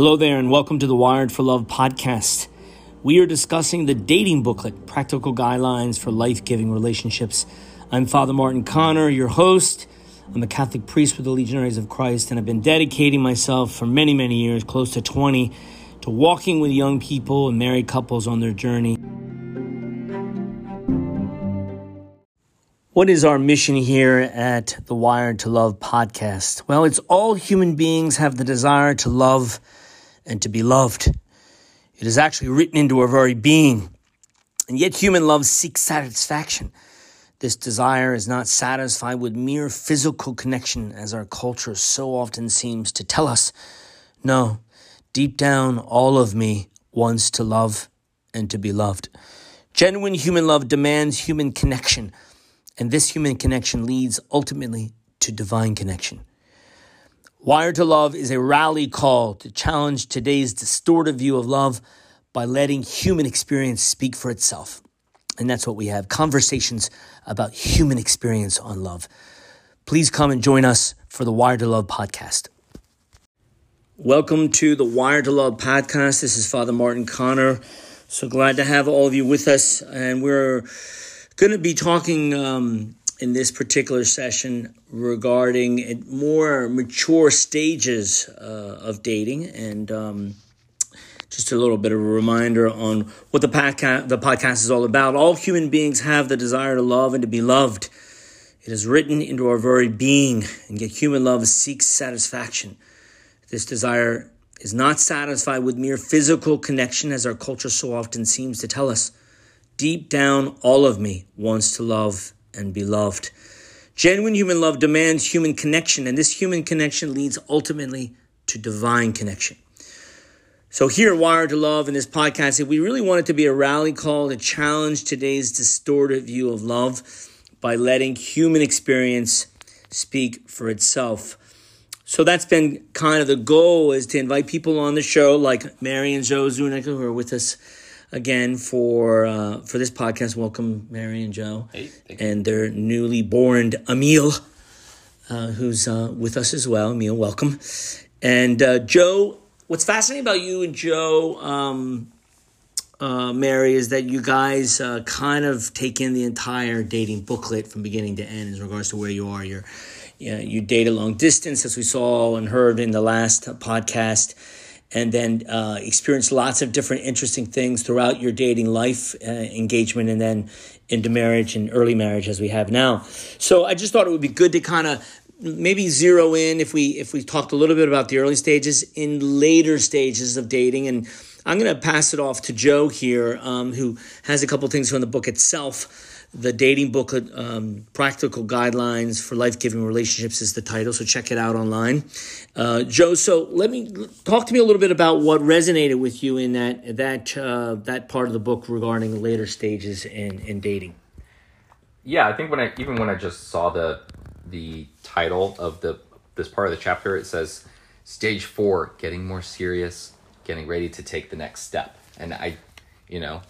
Hello there, and welcome to the Wired for Love podcast. We are discussing the dating booklet, Practical Guidelines for Life Giving Relationships. I'm Father Martin Connor, your host. I'm a Catholic priest with the Legionaries of Christ, and I've been dedicating myself for many, many years, close to 20, to walking with young people and married couples on their journey. What is our mission here at the Wired to Love podcast? Well, it's all human beings have the desire to love and to be loved. It is actually written into our very being. And yet, human love seeks satisfaction. This desire is not satisfied with mere physical connection, as our culture so often seems to tell us. No, deep down, all of me wants to love and to be loved. Genuine human love demands human connection and this human connection leads ultimately to divine connection. Wired to Love is a rally call to challenge today's distorted view of love by letting human experience speak for itself. And that's what we have conversations about human experience on love. Please come and join us for the Wired to Love podcast. Welcome to the Wired to Love podcast. This is Father Martin Connor. So glad to have all of you with us. And we're going to be talking um, in this particular session regarding more mature stages uh, of dating and um, just a little bit of a reminder on what the podcast, the podcast is all about. All human beings have the desire to love and to be loved. It is written into our very being, and yet human love seeks satisfaction. This desire is not satisfied with mere physical connection, as our culture so often seems to tell us. Deep down, all of me wants to love and be loved. Genuine human love demands human connection, and this human connection leads ultimately to divine connection. So, here, Wired to Love, in this podcast, we really want it to be a rally call to challenge today's distorted view of love by letting human experience speak for itself. So that's been kind of the goal is to invite people on the show like Mary and Joe Zuniga who are with us again for uh, for this podcast. Welcome, Mary and Joe, hey, and their newly born Emil, uh, who's uh, with us as well. Emil, welcome. And uh, Joe, what's fascinating about you and Joe, um, uh, Mary, is that you guys uh, kind of take in the entire dating booklet from beginning to end in regards to where you are. You're, you, know, you date a long distance, as we saw and heard in the last podcast and then uh, experience lots of different interesting things throughout your dating life uh, engagement and then into marriage and early marriage as we have now. So i just thought it would be good to kind of maybe zero in if we if we talked a little bit about the early stages in later stages of dating. And i'm going to pass it off to joe here um, who has a couple things from the book itself the dating booklet, um, Practical Guidelines for Life Giving Relationships, is the title, so check it out online. Uh, Joe, so let me talk to me a little bit about what resonated with you in that that uh, that part of the book regarding later stages in, in dating. Yeah, I think when I even when I just saw the the title of the this part of the chapter, it says stage four, getting more serious, getting ready to take the next step, and I, you know,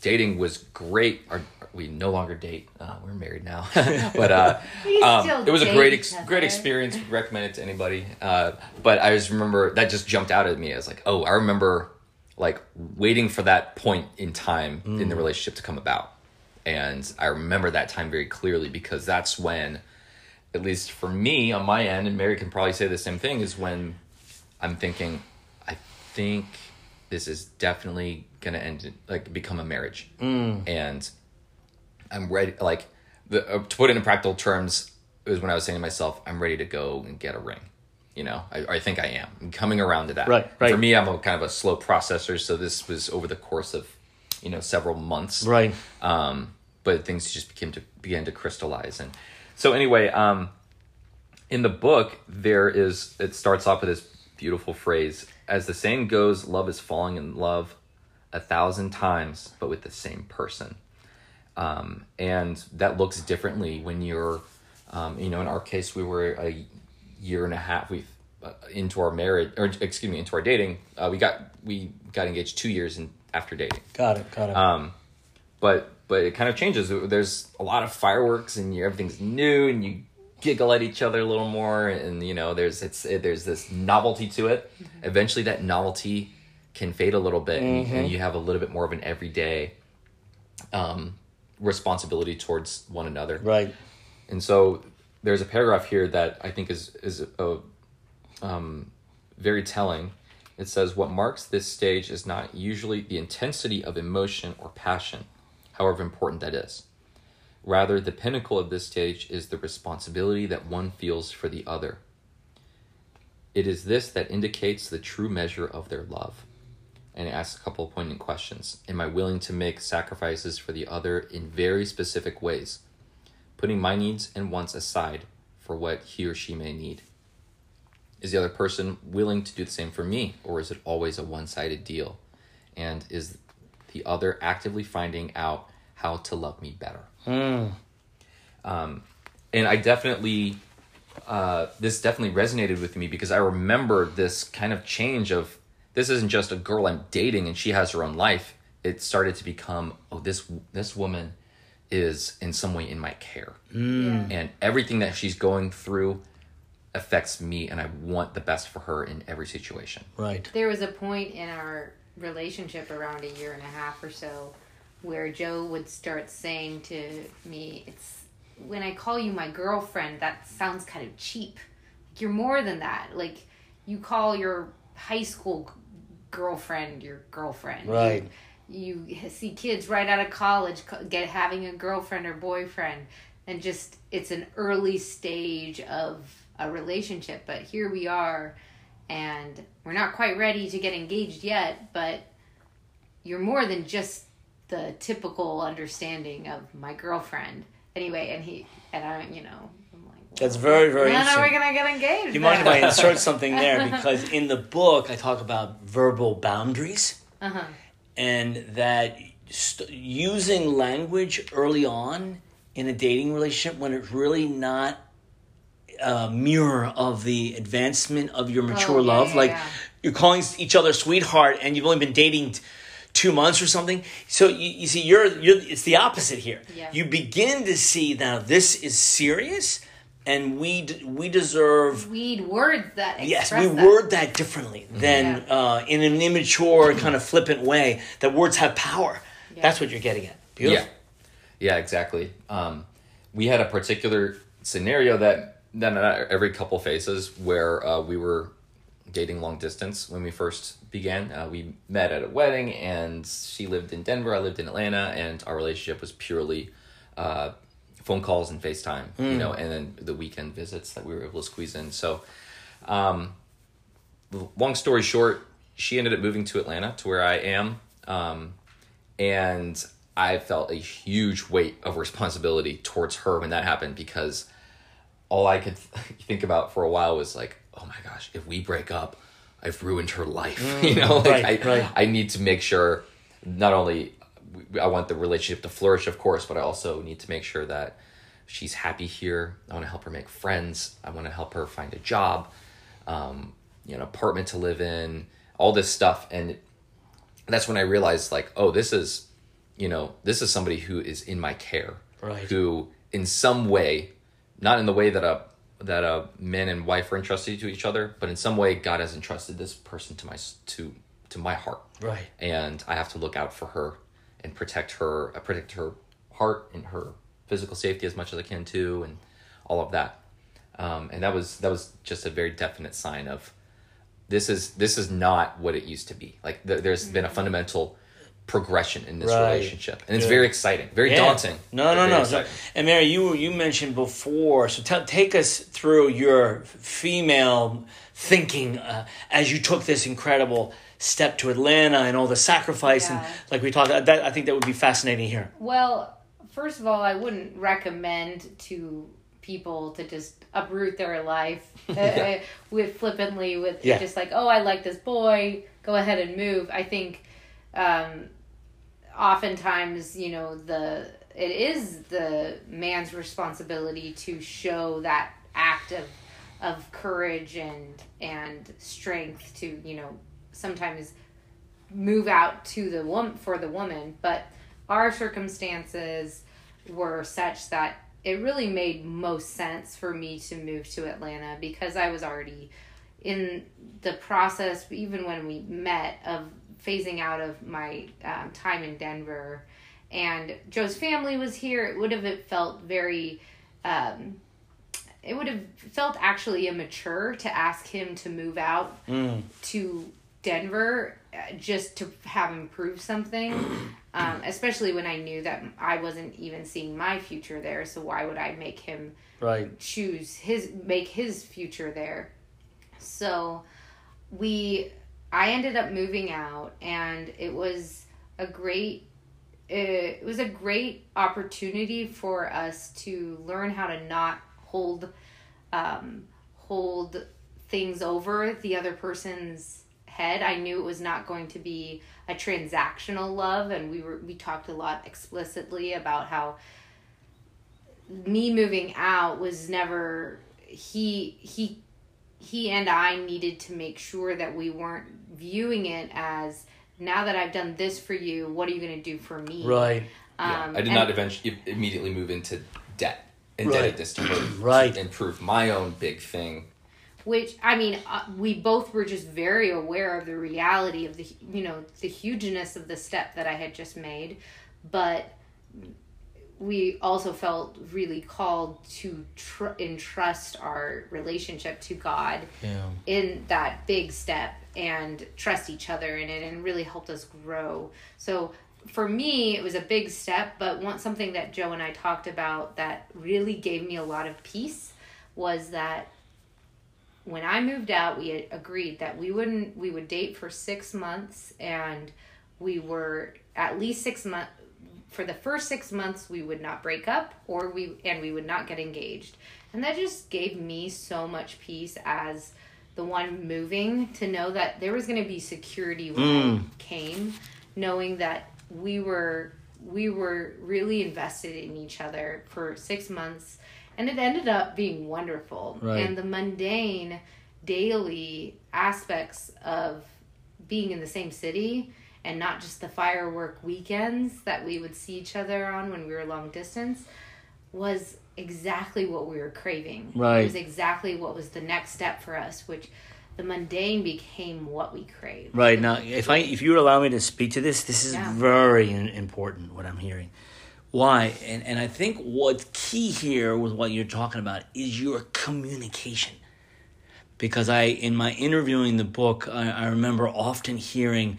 dating was great. Our we no longer date. Uh, we're married now, but uh, um, it was a great ex- great experience. Recommend it to anybody. Uh, but I just remember that just jumped out at me as like, oh, I remember like waiting for that point in time mm. in the mm. relationship to come about, and I remember that time very clearly because that's when, at least for me on my end, and Mary can probably say the same thing, is when I'm thinking, I think this is definitely gonna end like become a marriage mm. and I'm ready. Like the, uh, to put it in practical terms, is when I was saying to myself, I'm ready to go and get a ring. You know, I, I think I am. I'm coming around to that. Right, right. For me, I'm a kind of a slow processor, so this was over the course of, you know, several months. Right. Um, but things just became to began to crystallize, and so anyway, um, in the book there is it starts off with this beautiful phrase: "As the saying goes, love is falling in love a thousand times, but with the same person." Um, and that looks differently when you're, um, you know, in our case, we were a year and a half we uh, into our marriage, or excuse me, into our dating. Uh, we got we got engaged two years in, after dating. Got it. Got it. Um, but but it kind of changes. There's a lot of fireworks, and you, everything's new, and you giggle at each other a little more and you know there's it's it, there's this novelty to it Mm-hmm. eventually that novelty can fade a little bit and, you, and you have a little bit more of an everyday um, responsibility towards one another Right. and so there's a paragraph here that I think is is a, um, very telling. It says, "What marks this stage is not usually the intensity of emotion or passion, however important that is. Rather, the pinnacle of this stage is the responsibility that one feels for the other. It is this that indicates the true measure of their love." And it asks a couple of poignant questions. Am I willing to make sacrifices for the other in very specific ways? putting my needs and wants aside for what he or she may need? Is the other person willing to do the same for me, or is it always a one sided deal? And is the other actively finding out how to love me better? Um, and I definitely, uh, this definitely resonated with me because I remember this kind of change of this isn't just a girl I'm dating and she has her own life. It started to become, oh, this this woman is in some way in my care, mm. and everything that she's going through affects me, and I want the best for her in every situation. Right. There was a point in our relationship around a year and a half or so where Joe would start saying to me, It's when I call you my girlfriend, that sounds kind of cheap. Like, You're more than that. Like, you call your high school g- girlfriend your girlfriend. Right. You, you see kids right out of college get having a girlfriend or boyfriend, and just it's an early stage of a relationship. But here we are, and we're not quite ready to get engaged yet. But you're more than just the typical understanding of my girlfriend. Anyway, and he and I, you know, That's very, very when are we interesting. gonna get engaged? You mind if I insert something there? Because in the book, I talk about verbal boundaries Uh-huh. and that st- using language early on in a dating relationship when it's really not a mirror of the advancement of your mature Oh, yeah, love. yeah, like yeah. you're calling each other sweetheart and you've only been dating t- two months or something. So you, you see, you're, you're it's the opposite here. Yeah. You begin to see now this is serious and we d- we deserve We'd words that Yes, we that. word that differently than Yeah. uh, in an immature kind of flippant way. That words have power. Yeah. That's what you're getting at. Beautiful. Yeah, yeah, exactly. Um, we had a particular scenario that that not every couple faces where uh, we were dating long distance when we first began. Uh, we met at a wedding, and she lived in Denver. I lived in Atlanta, and our relationship was purely uh, phone calls and FaceTime. You know, and then the weekend visits that we were able to squeeze in. So, um, long story short, she ended up moving to Atlanta, to where I am. Um, and I felt a huge weight of responsibility towards her when that happened because all I could think about for a while was like, oh my gosh, if we break up, I've ruined her life. you know, like right, I, right. I need to make sure not only I want the relationship to flourish, of course, but I also need to make sure that she's happy here. I want to help her make friends. I want to help her find a job, um, you know, apartment to live in, all this stuff. And that's when I realized, like, oh, this is, you know, this is somebody who is in my care, Right. who, in some way, not in the way that a that a man and wife are entrusted to each other, but in some way, God has entrusted this person to my to to my heart, Right. and I have to look out for her and protect her, uh, protect her heart and her physical safety as much as I can too, and all of that. Um, and that was that was just a very definite sign of this is this is not what it used to be. Like th- there's been a fundamental progression in this Right. relationship, and it's Good. very exciting, very Yeah. daunting. No, but no, no. exciting. And Mary, you you mentioned before. So t- take us through your female thinking uh, as you took this incredible step to Atlanta and all the sacrifice and like we talked. That I think that would be fascinating here. Well, first of all, I wouldn't recommend to people to just uproot their life uh, with flippantly with Yeah. just like, oh, I like this boy, go ahead and move. I think um, oftentimes, you know, the it is the man's responsibility to show that act of of courage and and strength to you know sometimes move out to the woman for the woman but our circumstances were such that it really made most sense for me to move to Atlanta because I was already in the process, even when we met, of phasing out of my um, time in Denver. And Joe's family was here. It would have felt very, um, it would have felt actually immature to ask him to move out to Denver uh, just to have him prove something. Um, especially when I knew that I wasn't even seeing my future there. So why would I make him Right. choose his make his future there so we i ended up moving out and it was a great it was a great opportunity for us to learn how to not hold um, hold things over the other person's head i knew it was not going to be a transactional love and we were we talked a lot explicitly about how me moving out was never he he he and I needed to make sure that we weren't viewing it as now that I've done this for you, what are you going to do for me? Right. Yeah, Um, I did and- not eventually immediately move into debt indebtedness to her Right. to improve my own big thing. Which I mean, uh, we both were just very aware of the reality of the you know the hugeness of the step that I had just made, but we also felt really called to tr- entrust our relationship to God Yeah. in that big step and trust each other in it and really helped us grow. So for me, it was a big step, but one something that Joe and I talked about that really gave me a lot of peace was that when I moved out, we had agreed that we wouldn't we would date for 6 months and we were at least 6 months for the first 6 months we would not break up or we and we would not get engaged. And that just gave me so much peace as the one moving to know that there was going to be security when I mm. came, knowing that we were we were really invested in each other for six months, and it ended up being wonderful. Right. And the mundane, daily aspects of being in the same city and not just the firework weekends that we would see each other on when we were long distance was exactly what we were craving. Right. It was exactly what was the next step for us, which the mundane became what we crave Right now, if I if you would allow me to speak to this, this is Yeah. very important. What I'm hearing, why, and and I think what's key here with what you're talking about is your communication. Because I, in my interviewing the book, I, I remember often hearing,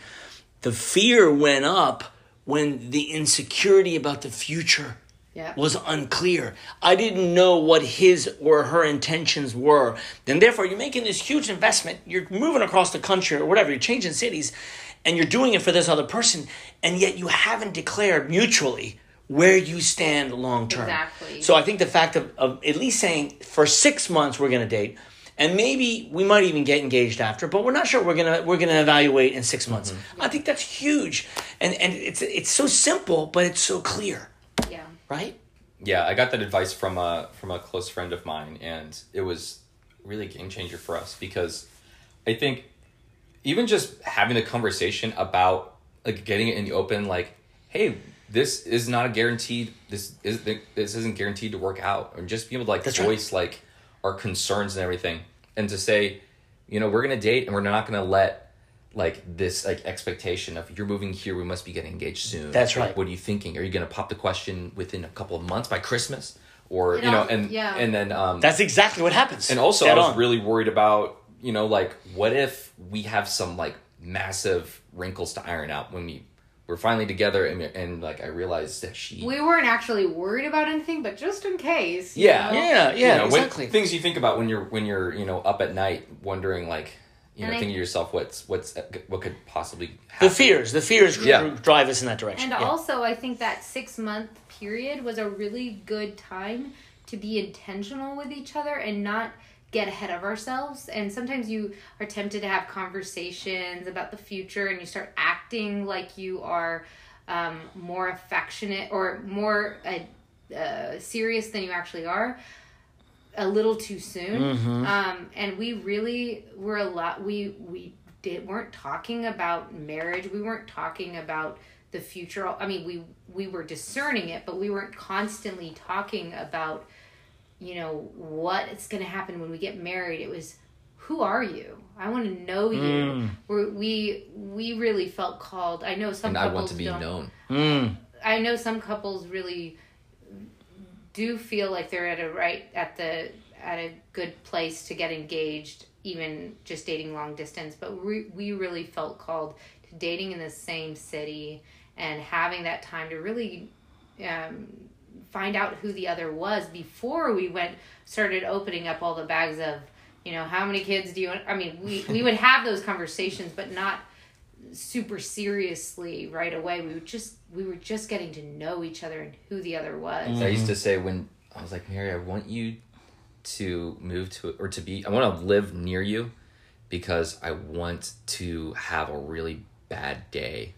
the fear went up when the insecurity about the future Yeah. was unclear. I didn't know what his or her intentions were. Then, therefore, you're making this huge investment. You're moving across the country or whatever, you're changing cities, and you're doing it for this other person, and yet you haven't declared mutually where you stand long term. Exactly. So, I think the fact of, of at least saying for six months we're going to date. And maybe we might even get engaged after, but we're not sure. We're gonna we're gonna evaluate in six months. Mm-hmm. I think that's huge, and and it's it's so simple, but it's so clear, Yeah. right? Yeah, I got that advice from a from a close friend of mine, and it was really a game changer for us because I think even just having the conversation about like getting it in the open, like, hey, this is not a guaranteed. This is this isn't guaranteed to work out, and just be able to like That's right. voice like our concerns and everything, and to say, you know, we're gonna date, and we're not gonna let like this like expectation of you're moving here we must be getting engaged soon That's Like, right. what are you thinking are you going to pop the question within a couple of months by christmas or It you know al- and yeah. and then um That's exactly what happens. and also Dead i was on. really worried about you know like what if we have some like massive wrinkles to iron out when we we're finally together and, and like i realized that she We weren't actually worried about anything, but just in case. you Yeah. know? yeah, you yeah, know, when- exactly. things you think about when you're when you're you know up at night wondering like you know I- thinking to yourself what's what's what could possibly happen. the fears, the fears Yeah. drive us in that direction. And yeah. also, I think that six month period was a really good time to be intentional with each other and not get ahead of ourselves. And sometimes you are tempted to have conversations about the future and you start acting like you are um, more affectionate or more uh, uh, serious than you actually are a little too soon. Um, and we really were a lot. We we did weren't talking about marriage. We weren't talking about the future. I mean, we we were discerning it, but we weren't constantly talking about, you know, what's going to happen when we get married. It was, who are you? I want to know you. Mm. We're, we we really felt called. I know some and I want to be don't. known. Mm. I know some couples really do feel like they're at a right at the at a good place to get engaged, even just dating long distance. But we we really felt called to dating in the same city and having that time to really um, find out who the other was before we went started opening up all the bags of you know how many kids do you want? I mean we we would have those conversations, but not super seriously right away. We were just we were just getting to know each other and who the other was. So I used to mm-hmm. say when I was like, Mary, I want you to move to or to be I want to live near you because I want to have a really bad day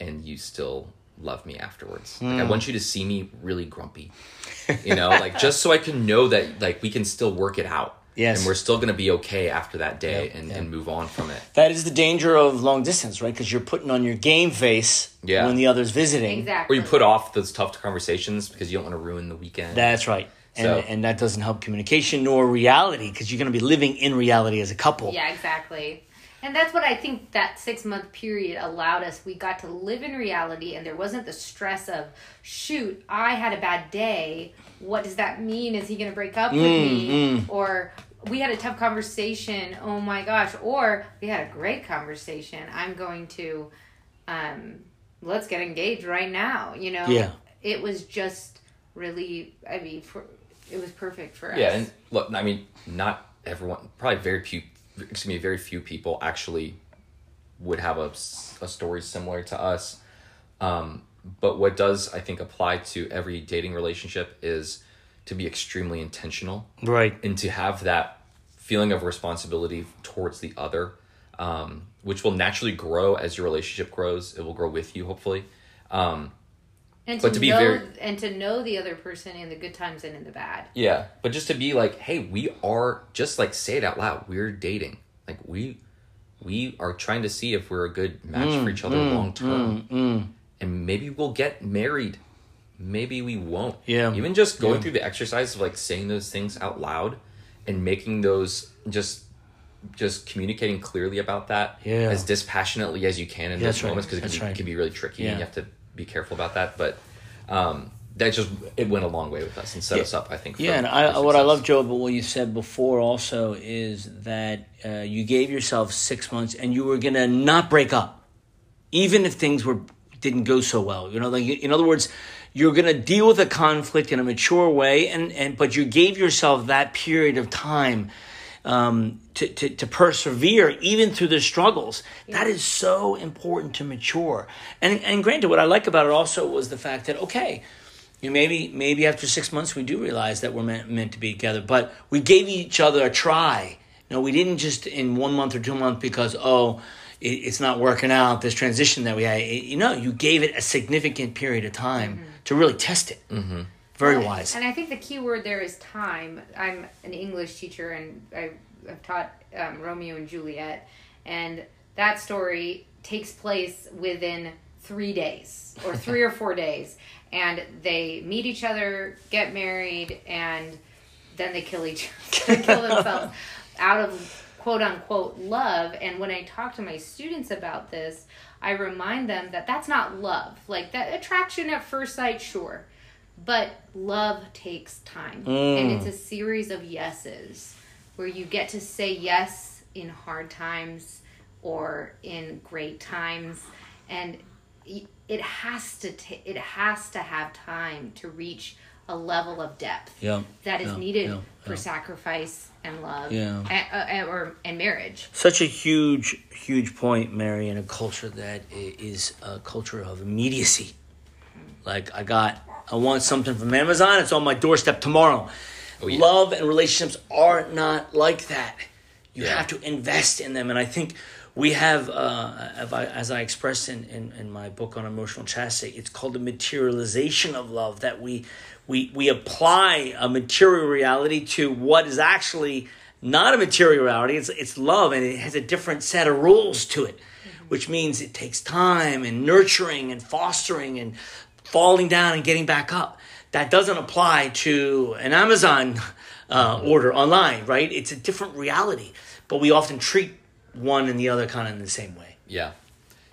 and you still love me afterwards. Like I hmm. want you to see me really grumpy. You know, like just so I can know that like we can still work it out. Yes. And we're still going to be okay after that day Yep, and, yep. and move on from it. That is the danger of long distance, right? Because you're putting on your game face Yeah. when the other's visiting. Or you put off those tough conversations because you don't want to ruin the weekend. That's right. And, and that doesn't help communication nor reality because you're going to be living in reality as a couple. Yeah, exactly. And that's what I think that six month period allowed us. We got to live in reality, and there wasn't the stress of, shoot, I had a bad day. What does that mean? Is he going to break up with me? Or we had a tough conversation. Oh my gosh. Or we had a great conversation. I'm going to, um, let's get engaged right now. You know? Yeah. It was just really, I mean, for, it was perfect for us. Yeah, and look, I mean, not everyone, probably very few, excuse me, very few people actually would have a, a story similar to us. Um, but what does, I think, apply to every dating relationship is to be extremely intentional Right. and to have that feeling of responsibility towards the other, um, which will naturally grow as your relationship grows. It will grow with you, hopefully. Um, and but to, to be know very- and to know the other person in the good times and in the bad. Yeah, but just to be like, hey, we are just like say it out loud. We're dating. Like we we are trying to see if we're a good match for each other mm, mm, long term. Mm, and maybe we'll get married. Maybe we won't. Yeah. Even just going Yeah. through the exercise of like saying those things out loud and making those just just communicating clearly about that Yeah. as dispassionately as you can in That's those moments because it, That's can be- right. can be really tricky Yeah. and you have to be careful about that. But um, that just it went a long way with us and set Yeah. us up. I think. for- Yeah, and I, what I love, Joe, but what you said before also is that uh, you gave yourself six months and you were going to not break up, even if things were didn't go so well. You know, like in other words, you're going to deal with a conflict in a mature way, and and but you gave yourself that period of time. Um, to, to, to persevere even through the struggles. That is so important to mature. And and granted, what I like about it also was the fact that okay, you know, maybe maybe after six months we do realize that we're meant, meant to be together but we gave each other a try no we didn't just in one month or two months because oh it, it's not working out this transition that we had It- you know you gave it a significant period of time to really test it mm-hmm. Very wise And I think the key word there is time. I'm an English teacher and I, I've taught um, Romeo and Juliet, and that story takes place within three days or three or four days. And they meet each other, get married, and then they kill each they kill themselves out of quote unquote love. And when I talk to my students about this, I remind them that that's not love. Like that attraction at first sight, sure. But love takes time. And it's a series of yeses where you get to say yes in hard times or in great times. And it has to ta- it has to have time to reach a level of depth yeah that is yeah, needed yeah, for sacrifice and love Yeah. a- uh, uh, or and marriage. such a huge huge point mary in a culture that is a culture of immediacy like i got i want something from amazon. It's on my doorstep tomorrow. Oh, yeah. love and relationships are not like that. You Yeah. have to invest in them. And i think we have uh, as I- expressed in, in, in my book on emotional chastity it's called the materialization of love that we we we apply a material reality to what is actually not a material reality. It's it's love and it has a different set of rules to it which means it takes time and nurturing and fostering and falling down and getting back up. That doesn't apply to an Amazon uh, order online, right? It's a different reality, but we often treat one and the other kind of in the same way. Yeah,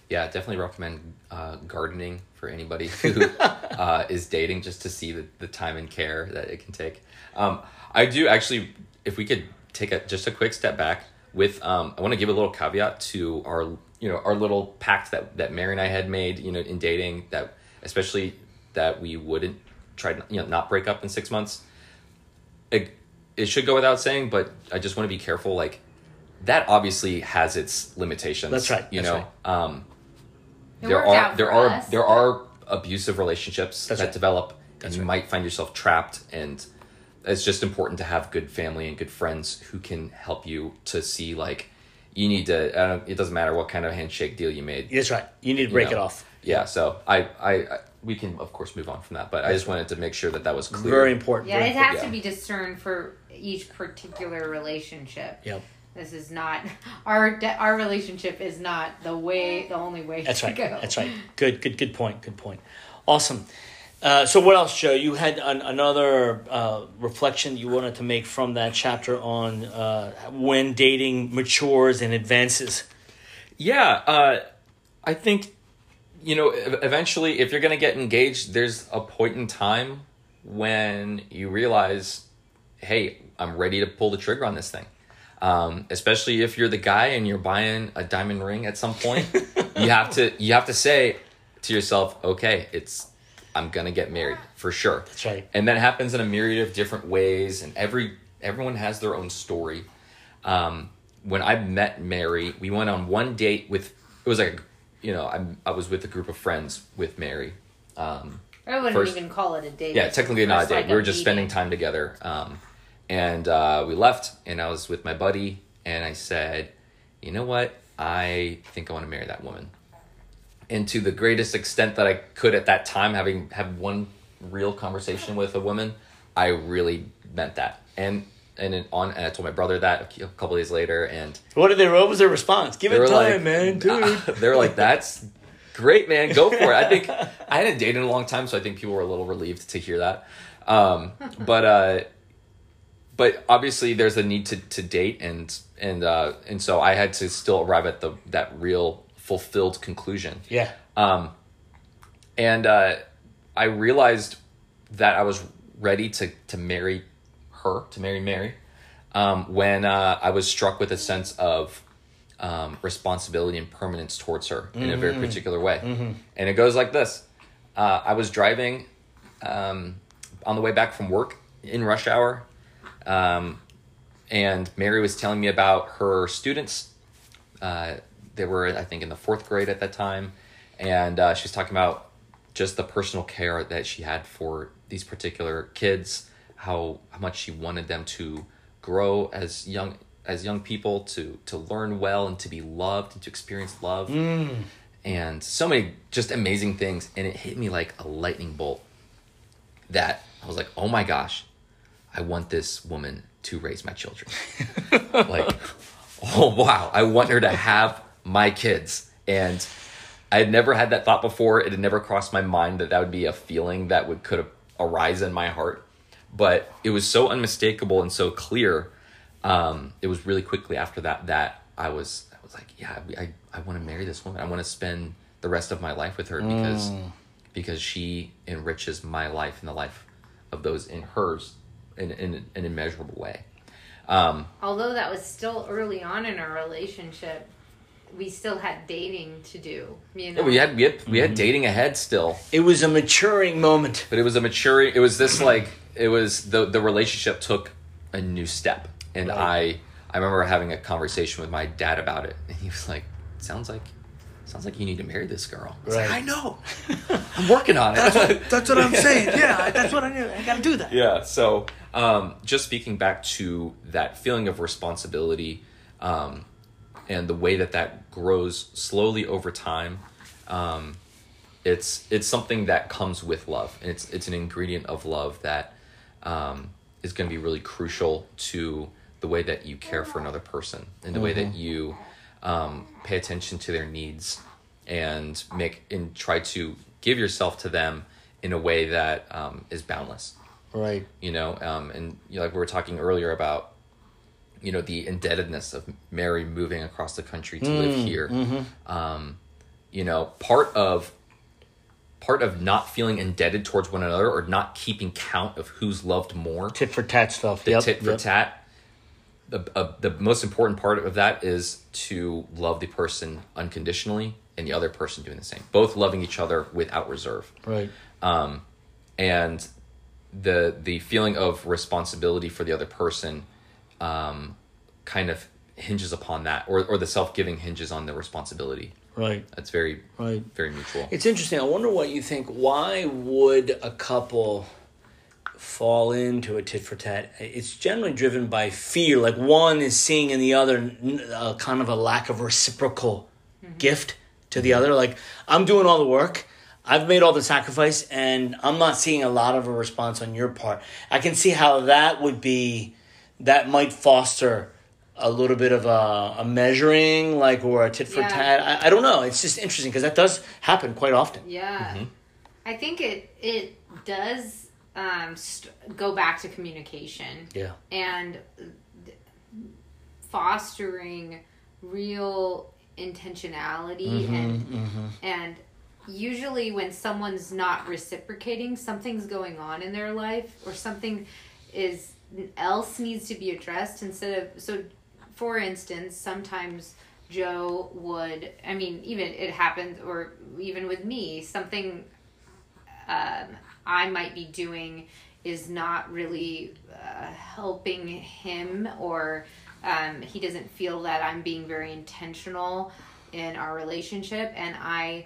yeah, definitely recommend uh, gardening for anybody who uh, is dating, just to see the, the time and care that it can take. Um, I do actually, if we could take a just a quick step back with, um, I want to give a little caveat to our you know our little pact that that Mary and I had made, you know, in dating that especially that we wouldn't try to you know not break up in six months. It, it should go without saying, but I just want to be careful. Like that obviously has its limitations. That's right, You that's know, right. um, there are there are us, there are abusive relationships That's that right. develop, That's and you right. might find yourself trapped. And it's just important to have good family and good friends who can help you to see like you need to. Uh, it doesn't matter what kind of handshake deal you made. That's right. You need to break know. it off. Yeah. So I, I I we can of course move on from that, but I just wanted to make sure that that was clear. Very important. Yeah, very it has yeah. to be discerned for each particular relationship. Yep. This is not our our relationship is not the way the only way That's to right. go. That's right. Good, good, good point. Good point. Awesome. Uh, so, what else, Joe? You had an, another uh, reflection you wanted to make from that chapter on uh, when dating matures and advances. Yeah, uh, I think you know eventually if you're gonna get engaged, there's a point in time when you realize, hey, I'm ready to pull the trigger on this thing. Um, especially if you're the guy and you're buying a diamond ring at some point, you have to you have to say to yourself, okay, it's I'm gonna get married for sure. That's right. And that happens in a myriad of different ways, and every everyone has their own story. Um, when I met Mary, we went on one date with it was like you know I I was with a group of friends with Mary. Um, I wouldn't First- even call it a date. yeah, technically not a date. like, we were just meeting. spending time together. Um, and uh, we left, and I was with my buddy, and I said, "You know what? I think I want to marry that woman." And to the greatest extent that I could at that time, having had one real conversation with a woman, I really meant that. And and it on and I told my brother that a couple days later, and What did they? What was their response? Give it were time, like, man, dude. they were like, "That's great, man. Go for it." I think I hadn't dated in a long time, so I think people were a little relieved to hear that. Um, but uh, but obviously, there's a need to, to date, and and uh, and so I had to still arrive at the that real fulfilled conclusion. yeah. Um, and uh, I realized that I was ready to to marry her, to marry Mary, um, when uh, I was struck with a sense of um, responsibility and permanence towards her in a very particular way. And it goes like this: uh, I was driving um, on the way back from work in rush hour, um, and Mary was telling me about her students uh, they were I think in the fourth grade at that time, and uh, she was talking about just the personal care that she had for these particular kids, how how much she wanted them to grow as young as young people to to learn well and to be loved and to experience love, mm. and so many just amazing things, and it hit me like a lightning bolt. That I was like, oh my gosh, I want this woman to raise my children. like, oh wow, I want her to have my kids. And I had never had that thought before. It had never crossed my mind that that would be a feeling that would could arise in my heart. But it was so unmistakable and so clear. Um, it was really quickly after that that I was I was like, yeah, I I want to marry this woman. I want to spend the rest of my life with her because because she enriches my life and the life of those in hers in, in an immeasurable way. Um, Although that was still early on in our relationship, we still had dating to do. You know, yeah, we had we had we had dating ahead still, It was a maturing moment. but it was a maturing. It was this like it was the the relationship took a new step, and Right. I I remember having a conversation with my dad about it, and he was like, "Sounds like." Sounds like you need to marry this girl. I was like, I know. I'm working on it. That's what I'm saying. Yeah, that's what I do. I got to do that. yeah so um, just speaking back to that feeling of responsibility um, and the way that that grows slowly over time um, it's it's something that comes with love and it's it's an ingredient of love that um, is going to be really crucial to the way that you care for another person and the way that you um, pay attention to their needs and make and try to give yourself to them in a way that um, is boundless. Right. you know um, and you know, like we were talking earlier about you know the indebtedness of mary moving across the country to live here. um, you know part of part of not feeling indebted towards one another or not keeping count of who's loved more Tit for tat stuff. the yep. tit for yep. tat the, uh, the most important part of that is to love the person unconditionally and the other person doing the same both loving each other without reserve Right. and the the feeling of responsibility for the other person um, kind of hinges upon that or, or the self-giving hinges on the responsibility Right. that's very Right. very mutual It's interesting. I wonder what you think. Why would a couple fall into a tit for tat? It's generally driven by fear. Like one is seeing in the other n- uh, kind of a lack of reciprocal gift to the other. Like I'm doing all the work. I've made all the sacrifice, and I'm not seeing a lot of a response on your part. I can see how that would be. That might foster a little bit of a, a measuring, like or a tit for Yeah. tat. I, I don't know. It's just interesting because that does happen quite often. Yeah. Mm-hmm. I think it it does um, st- go back to communication Yeah. and fostering real intentionality mm-hmm, and mm-hmm. and usually when someone's not reciprocating something's going on in their life or something is else needs to be addressed instead of so for instance sometimes joe would i mean even it happens or even with me something um, i might be doing is not really uh, helping him or um, he doesn't feel that i'm being very intentional in our relationship. And i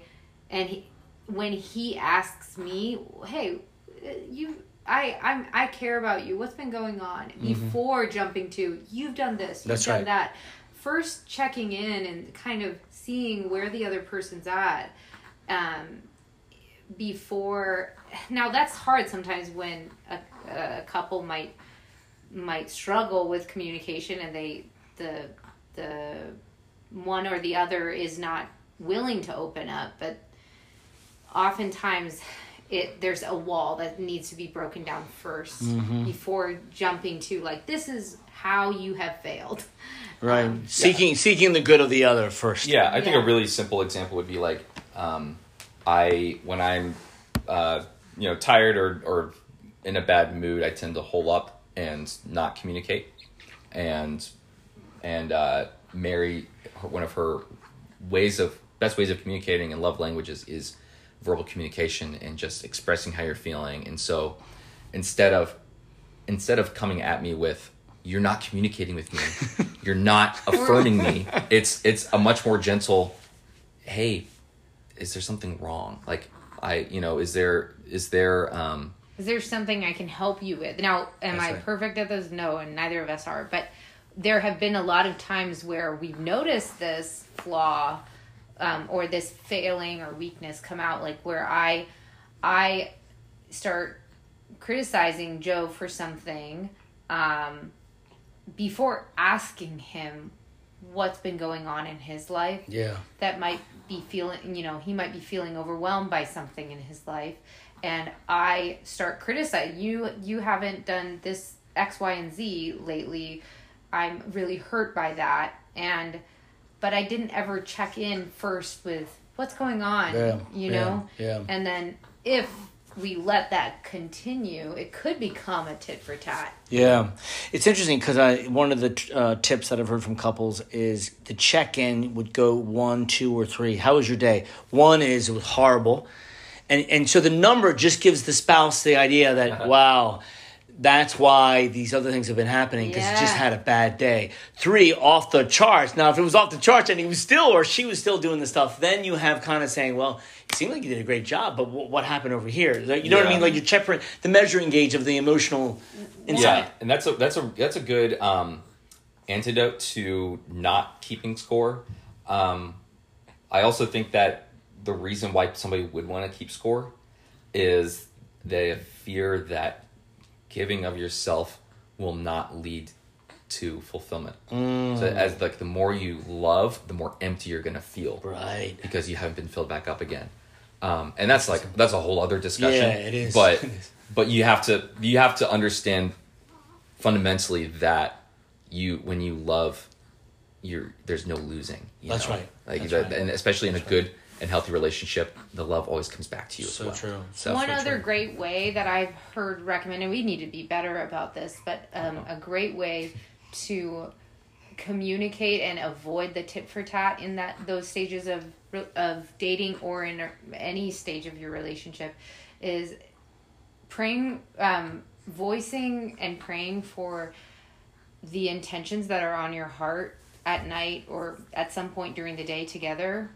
and he, when he asks me hey uh, you I I'm I care about you. What's been going on before jumping to you've done this, you've That's done right. that. First checking in and kind of seeing where the other person's at. Um, before now that's hard sometimes when a, a couple might might struggle with communication and they the the one or the other is not willing to open up but oftentimes it there's a wall that needs to be broken down 1st before jumping to like this is how you have failed Right. seeking seeking the good of the other first. Yeah, I think Yeah. a really simple example would be like, um, I when I'm, uh, you know, tired or or in a bad mood, I tend to hole up and not communicate, and and uh, Mary, one of her ways of best ways of communicating in love languages is verbal communication and just expressing how you're feeling, and so instead of instead of coming at me with you're not communicating with me you're not affirming me it's it's a much more gentle hey is there something wrong like i you know is there is there um Is there something I can help you with? Now, am That's I right. perfect at this? No, and neither of us are. But there have been a lot of times where we've noticed this flaw um, or this failing or weakness come out, like where I, I start criticizing Joe for something um, before asking him what's been going on in his life Yeah. that might be feeling you know he might be feeling overwhelmed by something in his life. And i start criticizing you you haven't done this x y and z lately. I'm really hurt by that. And but i didn't ever check in first with what's going on Yeah, you yeah, know yeah. and then if we let that continue it could become a tit for tat Yeah, it's interesting because I one of the uh, tips that I've heard from couples is the check in would go one, two, or three. How was your day? One is it was horrible, and and so the number just gives the spouse the idea that wow, that's why these other things have been happening because he just had a bad day. Three off the charts. Now, if it was off the charts and he was still or she was still doing the stuff, then you have kind of saying, well, it seemed like you did a great job, but what, what happened over here? Like, You know what I mean? Like you're checkering the measuring gauge of the emotional inside. yeah and that's a that's a that's a good um antidote to not keeping score um i also think that the reason why somebody would want to keep score is the fear that giving of yourself will not lead to fulfillment. Mm. So as like the more you love, the more empty you're gonna feel, Right. Because you haven't been filled back up again. Um, and that's like that's a whole other discussion. Yeah, it is. But but you have to you have to understand fundamentally that you when you love, you're there's no losing. you That's know? right. Like That's that, right. and especially in a good and healthy relationship, the love always comes back to you. So as well. true. So One so other true. great way that I've heard recommended, we need to be better about this, but um, a great way to communicate and avoid the tit for tat in that those stages of of dating or in any stage of your relationship is praying, um, voicing and praying for the intentions that are on your heart at night or at some point during the day together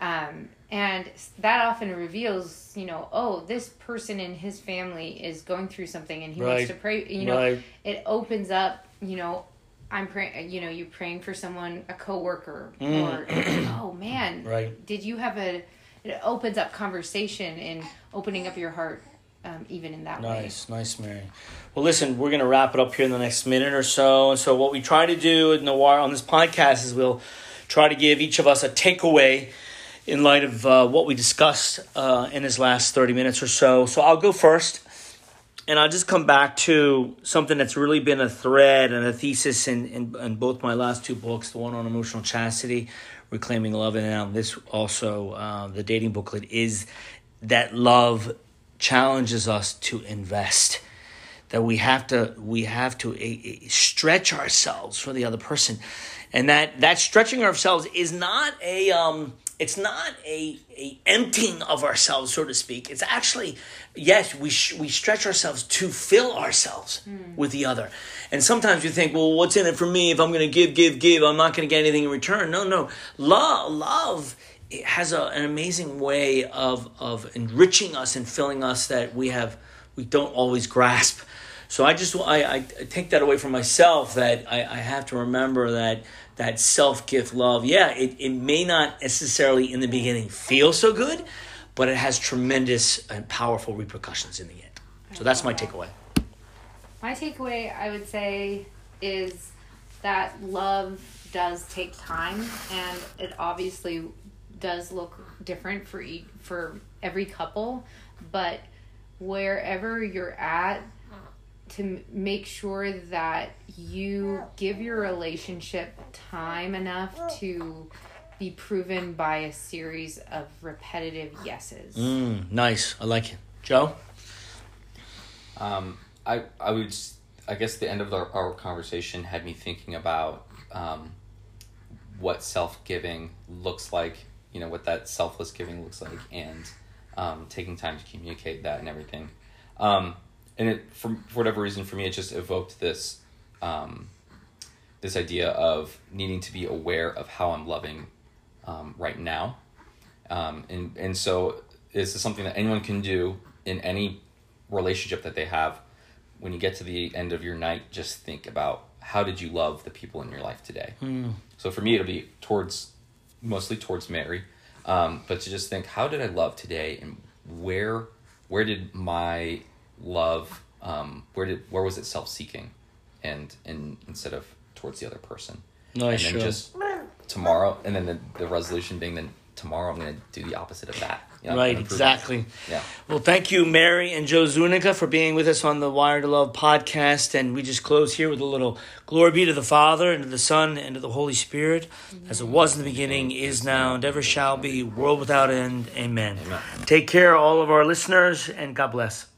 um, and that often reveals you know oh this person in his family is going through something and he Right. wants to pray you know Right. it opens up you know i'm praying you know you're praying for someone a coworker Mm. or oh man Right. did you have a it opens up conversation and opening up your heart um, even in that way Nice, nice, Mary. Well, listen, we're going to wrap it up here in the next minute or so. And so, what we try to do in the on this podcast is we'll try to give each of us a takeaway in light of uh, what we discussed uh, in his last 30 minutes or so. So, I'll go first. And I'll just come back to something that's really been a thread and a thesis in, in, in both my last two books the one on emotional chastity, Reclaiming Love, and now this also, uh, the dating booklet, is that love challenges us to invest that we have to we have to uh, stretch ourselves for the other person and that that stretching ourselves is not a um it's not a, a emptying of ourselves so to speak. It's actually yes we sh- we stretch ourselves to fill ourselves hmm. with the other. And sometimes you think well what's in it for me? If i'm going to give give give i'm not going to get anything in return. No no. Love love it has a, an amazing way of of enriching us and filling us that we have we don't always grasp so I just I, I take that away from myself that I, I have to remember that that self gift love, yeah, it, it may not necessarily in the beginning feel so good, but it has tremendous and powerful repercussions in the end. So that's my takeaway. My takeaway, I would say, is that love does take time, and it obviously does look different for each, for every couple. But wherever you're at, to m- make sure that you give your relationship time enough to be proven by a series of repetitive yeses. Mm, nice, I like it, Joe. Um, I I would s- I guess the end of our, our conversation had me thinking about um, what self giving looks like. You know what that selfless giving looks like, and um, taking time to communicate that and everything. Um, and it for, for whatever reason for me it just evoked this um, this idea of needing to be aware of how I'm loving um, right now. Um, and, and so this is something that anyone can do in any relationship that they have. When you get to the end of your night, just think about how did you love the people in your life today. So for me, it'll be towards mostly towards Mary, um, but to just think how did I love today, and where where did my love um, where did where was it self seeking, and and instead of towards the other person. Nice, and then sure. just tomorrow, and then the, the resolution being then tomorrow I'm going to do the opposite of that. You know, Right, exactly. Yeah. Well, thank you, Mary and Joe Zuniga, for being with us on the Wire to Love podcast. And we just close here with a little glory be to the Father, and to the Son, and to the Holy Spirit, as it was in the beginning, is now, and ever shall be, world without end. Amen. Amen. Take care, all of our listeners, and God bless.